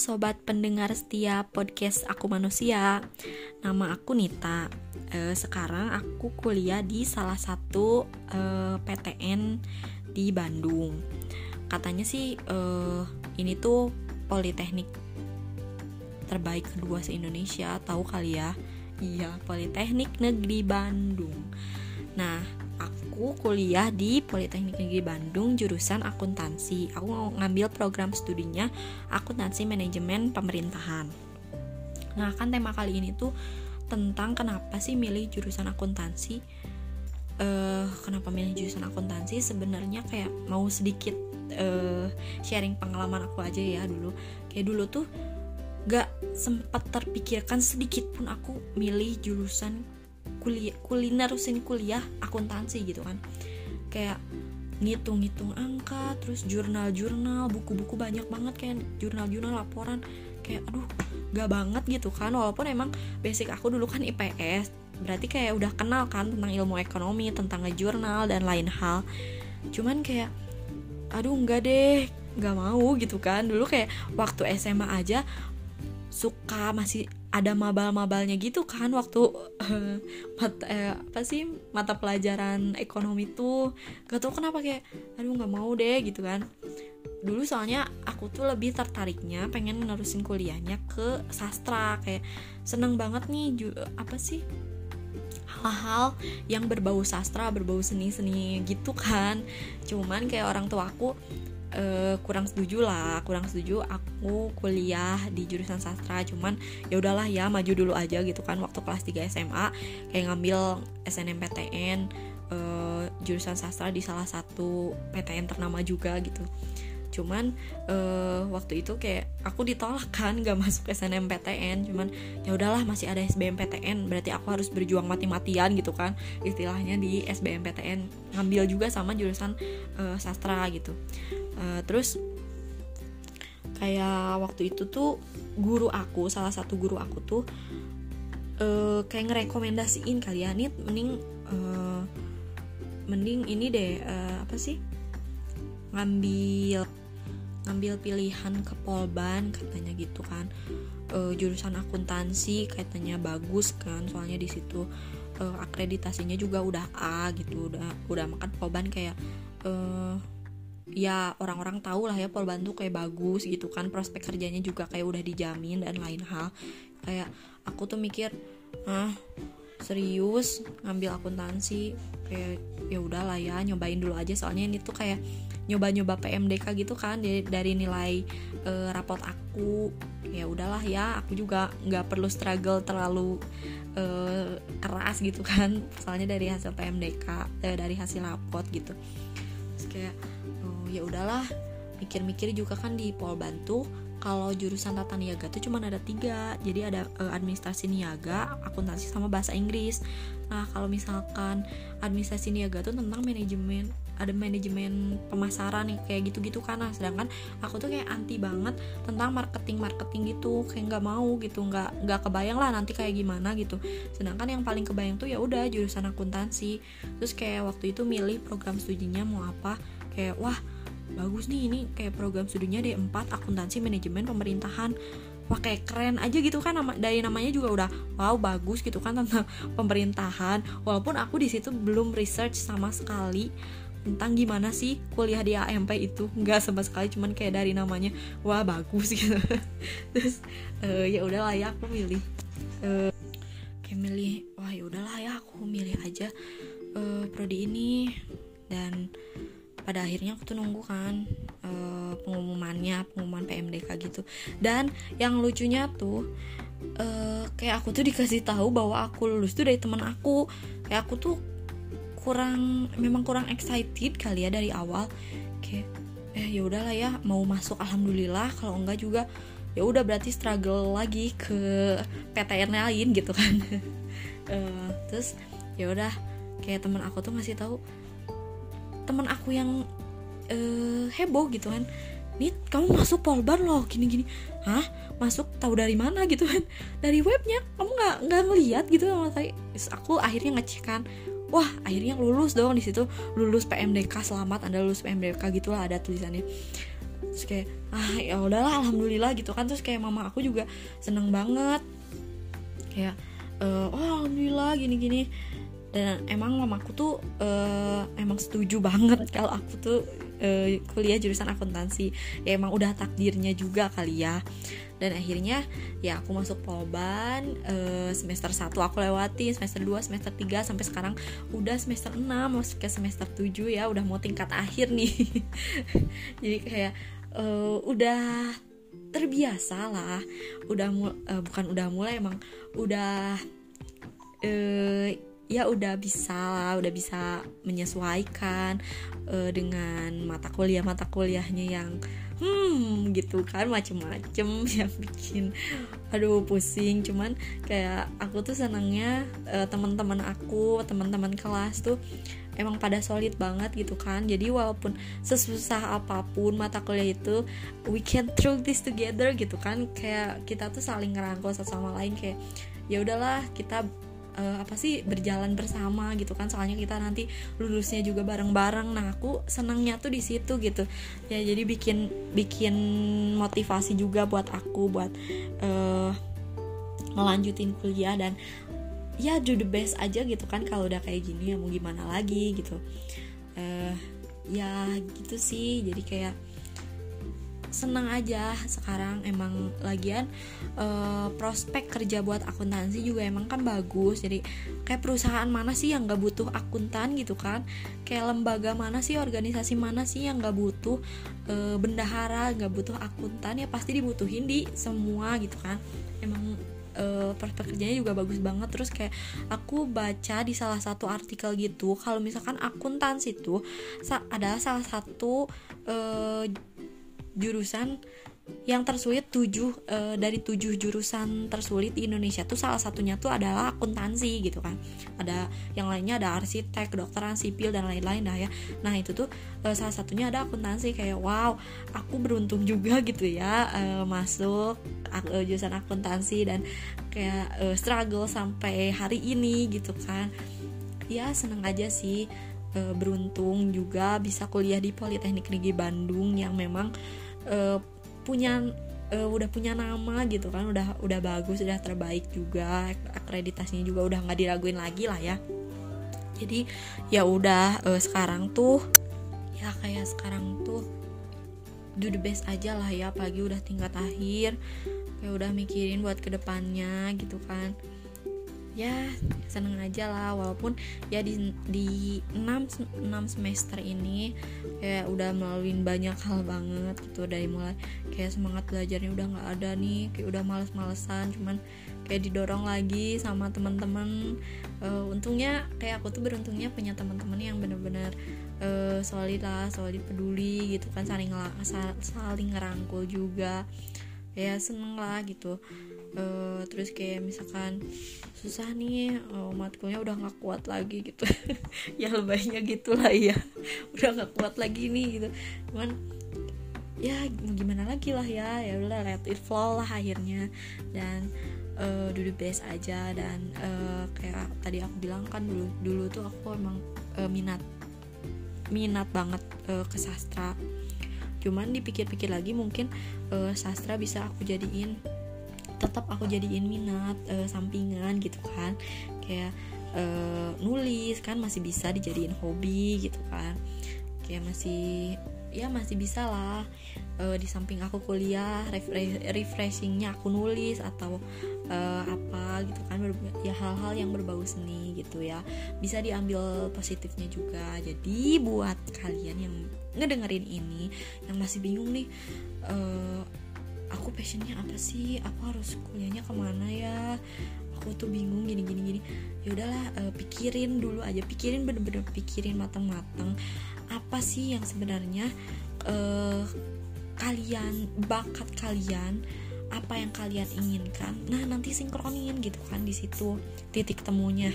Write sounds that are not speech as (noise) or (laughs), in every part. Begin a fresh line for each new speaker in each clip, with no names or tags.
sobat pendengar setia podcast Aku Manusia. Nama aku Nita. E, sekarang aku kuliah di salah satu eh, PTN di Bandung. Katanya sih e, ini tuh politeknik terbaik kedua se Indonesia. Tahu kali ya? Iya, Politeknik Negeri Bandung. Nah, aku kuliah di Politeknik Negeri Bandung jurusan akuntansi. Aku ngambil program studinya akuntansi manajemen pemerintahan. Nah, kan tema kali ini tuh tentang kenapa sih milih jurusan akuntansi. Uh, kenapa milih jurusan akuntansi? Sebenarnya kayak mau sedikit uh, sharing pengalaman aku aja ya dulu. Kayak dulu tuh gak sempat terpikirkan sedikit pun aku milih jurusan kuliah kuliner usin kuliah akuntansi gitu kan. Kayak ngitung-ngitung angka terus jurnal-jurnal buku-buku banyak banget kayak jurnal-jurnal laporan. Kayak aduh gak banget gitu kan. Walaupun emang basic aku dulu kan IPS berarti kayak udah kenal kan tentang ilmu ekonomi tentang jurnal dan lain hal. Cuman kayak aduh enggak deh nggak mau gitu kan. Dulu kayak waktu SMA aja suka masih ada mabal-mabalnya gitu kan waktu (laughs) uh, mata eh, apa sih mata pelajaran ekonomi tuh. Gak tau kenapa kayak aduh nggak mau deh gitu kan. Dulu soalnya aku tuh lebih tertariknya pengen nerusin kuliahnya ke sastra kayak seneng banget nih ju apa sih hal-hal yang berbau sastra berbau seni-seni gitu kan. Cuman kayak orang tua aku uh, kurang setuju lah kurang setuju aku kuliah di jurusan sastra cuman ya udahlah ya maju dulu aja gitu kan waktu kelas 3 SMA kayak ngambil SNMPTN uh, eh, jurusan sastra di salah satu PTN ternama juga gitu cuman uh, waktu itu kayak aku ditolak kan gak masuk SNMPTN cuman ya udahlah masih ada SBMPTN berarti aku harus berjuang mati-matian gitu kan. Istilahnya di SBMPTN ngambil juga sama jurusan uh, sastra gitu. Uh, terus kayak waktu itu tuh guru aku salah satu guru aku tuh uh, kayak ngerekomendasiin kali ya nih mending uh, mending ini deh uh, apa sih ngambil ngambil pilihan ke Polban katanya gitu kan. E, jurusan akuntansi katanya bagus kan soalnya di situ e, akreditasinya juga udah A gitu udah udah makan Polban kayak e, ya orang-orang tahu lah ya Polban tuh kayak bagus gitu kan prospek kerjanya juga kayak udah dijamin dan lain hal. Kayak aku tuh mikir ah serius ngambil akuntansi kayak ya udahlah ya nyobain dulu aja. Soalnya ini tuh kayak nyoba-nyoba PMDK gitu kan dari, nilai uh, rapot aku. Ya udahlah ya aku juga nggak perlu struggle terlalu uh, keras gitu kan. Soalnya dari hasil PMDK uh, eh, dari hasil rapot gitu. Terus kayak oh, ya udahlah mikir-mikir juga kan di Polbantu kalau jurusan tata niaga tuh cuma ada tiga. Jadi ada uh, administrasi niaga akuntansi sama bahasa Inggris. Nah kalau misalkan administrasi niaga tuh tentang manajemen ada manajemen pemasaran nih kayak gitu-gitu kan. Nah sedangkan aku tuh kayak anti banget tentang marketing marketing gitu. Kayak nggak mau gitu nggak nggak kebayang lah nanti kayak gimana gitu. Sedangkan yang paling kebayang tuh ya udah jurusan akuntansi. Terus kayak waktu itu milih program studinya mau apa. Kayak wah bagus nih ini kayak program studinya D4 akuntansi manajemen pemerintahan. Wah kayak keren aja gitu kan nama dari namanya juga udah wow bagus gitu kan tentang (laughs) pemerintahan. Walaupun aku di situ belum research sama sekali tentang gimana sih kuliah di AMP itu. Nggak sama sekali cuman kayak dari namanya wah bagus (laughs) gitu. Terus uh, ya udahlah ya aku milih uh, kayak milih wah ya udahlah ya aku milih aja uh, prodi ini. Dan pada akhirnya aku tuh nunggu kan uh, pengumumannya pengumuman PMDK gitu. Dan yang lucunya tuh uh, kayak aku tuh dikasih tahu bahwa aku lulus tuh dari teman aku. Kayak aku tuh kurang memang kurang excited kali ya dari awal. Kayak eh ya udahlah ya mau masuk alhamdulillah kalau enggak juga ya udah berarti struggle lagi ke PTN lain gitu kan. Uh, (laughs) terus ya udah kayak teman aku tuh ngasih tahu teman aku yang uh, heboh gitu kan. Nih kamu masuk polbar loh gini gini hah? Masuk? Tahu dari mana? gitu kan. Dari webnya? Kamu nggak nggak ngeliat gitu sama saya? Aku akhirnya ngecek kan. Wah akhirnya lulus dong di situ. Lulus PMDK selamat anda lulus PMDK gitulah ada tulisannya. Terus kayak ah ya udahlah alhamdulillah gitu kan. Terus kayak mama aku juga seneng banget. Kayak uh, oh alhamdulillah gini gini dan emang mamaku tuh uh, emang setuju banget (laughs) kalau aku tuh uh, kuliah jurusan akuntansi. Ya emang udah takdirnya juga kali ya. Dan akhirnya ya aku masuk polban uh, semester 1 aku lewati semester 2 semester 3 sampai sekarang udah semester 6 masuk ke semester 7 ya udah mau tingkat akhir nih. (laughs) Jadi kayak uh, udah terbiasa lah. Udah uh, bukan udah mulai emang udah uh, ya udah bisa lah udah bisa menyesuaikan uh, dengan mata kuliah mata kuliahnya yang hmm gitu kan macem-macem (laughs) yang bikin aduh pusing. Cuman kayak aku tuh senangnya uh, teman-teman aku teman-teman kelas tuh emang pada solid banget gitu kan. Jadi walaupun sesusah apa pun mata kuliah itu we can through this together gitu kan. Kayak kita tuh saling ngerangkul satu sama lain kayak ya udahlah kita uh, apa sih berjalan bersama gitu kan. Soalnya kita nanti lulusnya juga bareng-bareng. Nah aku senangnya tuh di situ gitu. Ya jadi bikin bikin motivasi juga buat aku buat uh, ngelanjutin kuliah dan ya do the best aja gitu kan. Kalau udah kayak gini ya mau gimana lagi gitu. Uh, ya gitu sih. Jadi kayak seneng aja. Sekarang emang lagian uh, prospek kerja buat akuntansi juga emang kan bagus. Jadi kayak perusahaan mana sih yang gak butuh akuntan gitu kan? Kayak lembaga mana sih organisasi mana sih yang gak butuh uh, bendahara gak butuh akuntan? Ya pasti dibutuhin di semua gitu kan. Emang uh, prospek kerjanya juga bagus banget. Terus kayak aku baca di salah satu artikel gitu kalau misalkan akuntansi itu adalah salah satu uh, jurusan yang tersulit tujuh e, dari tujuh jurusan tersulit di Indonesia tuh salah satunya tuh adalah akuntansi gitu kan. Ada yang lainnya ada arsitek kedokteran sipil dan lain-lain dah ya. Nah itu tuh e, salah satunya ada akuntansi kayak wow aku beruntung juga (laughs) gitu ya e, masuk e, jurusan akuntansi dan kayak e, struggle sampai hari ini gitu kan. Ya seneng aja sih e, beruntung juga bisa kuliah di Politeknik Negeri Bandung yang memang uh, punya uh, udah punya nama gitu kan udah udah bagus udah terbaik juga akreditasinya juga udah nggak diraguin lagi lah ya. Jadi ya udah uh, sekarang tuh ya kayak sekarang tuh do the best aja lah ya pagi udah tingkat akhir kayak udah mikirin buat ke depannya gitu kan ya seneng aja lah walaupun ya di di 6 6 semester ini kayak udah melalui banyak hal banget gitu dari mulai kayak semangat belajarnya udah nggak ada nih kayak udah males-malesan cuman kayak didorong lagi sama teman-teman uh, untungnya kayak aku tuh beruntungnya punya teman-teman yang bener-bener uh, solid lah solid peduli gitu kan saling saling ngerangkul juga. Ya seneng lah gitu uh, terus kayak misalkan susah nih uh, matkulnya udah nggak kuat lagi gitu. (laughs) Ya lebaynya gitulah ya. (laughs) Udah nggak kuat lagi nih gitu. Cuman ya gimana lagi lah ya. Ya udah let it flow lah akhirnya. Dan uh, duduk best aja. Dan uh, kayak tadi aku bilang kan dulu dulu tuh aku emang uh, minat minat banget uh, ke sastra. Cuman dipikir-pikir lagi mungkin uh, sastra bisa aku jadiin tetap aku jadiin minat uh, sampingan gitu kan. Kayak uh, nulis kan masih bisa dijadiin hobi gitu kan. Kayak masih ya masih bisa lah uh, di samping aku kuliah refreshingnya aku nulis atau uh, apa gitu kan ya hal-hal yang berbau seni gitu ya. Bisa diambil positifnya juga. Jadi buat kalian yang ngedengerin ini yang masih bingung nih uh, aku passionnya apa sih? Aku harus kuliahnya ke mana ya? Aku tuh bingung gini gini gini. Ya udahlah uh, pikirin dulu aja. Pikirin bener-bener pikirin matang-matang. Apa sih yang sebenarnya uh, kalian bakat kalian apa yang kalian inginkan? Nah nanti sinkronin gitu kan di situ titik temunya.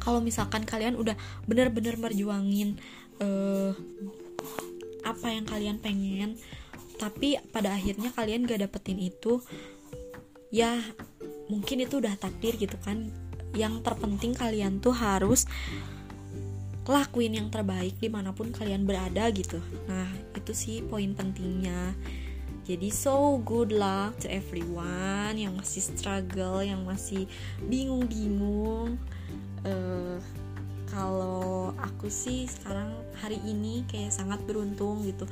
Kalau misalkan kalian udah bener-bener merjuangin uh, apa yang kalian pengen tapi pada akhirnya kalian gak dapetin itu ya mungkin itu udah takdir gitu kan. Yang terpenting kalian tuh harus lakuin yang terbaik di mana pun kalian berada gitu. Nah itu sih poin pentingnya. Jadi so good luck to everyone yang masih struggle yang masih bingung-bingung. Uh, kalau aku sih sekarang hari ini kayak sangat beruntung gitu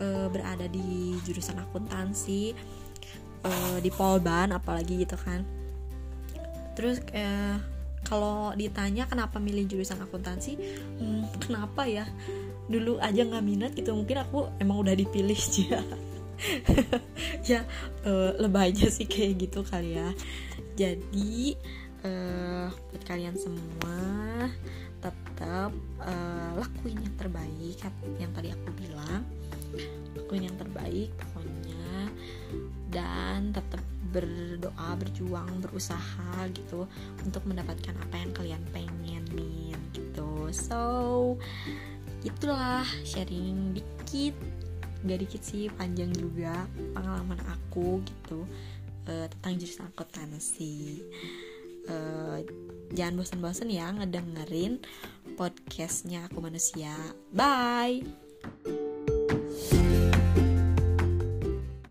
uh, berada di jurusan akuntansi uh, di Polban apalagi gitu kan. Terus uh, kalau ditanya kenapa milih jurusan akuntansi hmm, kenapa ya? Dulu aja nggak minat gitu mungkin aku emang udah dipilih (laughs) aja ya lebih aja sih kayak gitu kali ya. Jadi uh, buat kalian semua tetap uh, lakuin yang terbaik yang tadi aku bilang lakuin yang terbaik pokoknya dan tetap berdoa berjuang berusaha gitu untuk mendapatkan apa yang kalian pengenin gitu. So itulah sharing dikit gak dikit sih panjang juga pengalaman aku gitu uh, tentang jurusan akuntansi. Uh, jangan bosan-bosan ya ngedengerin podcastnya aku manusia. Bye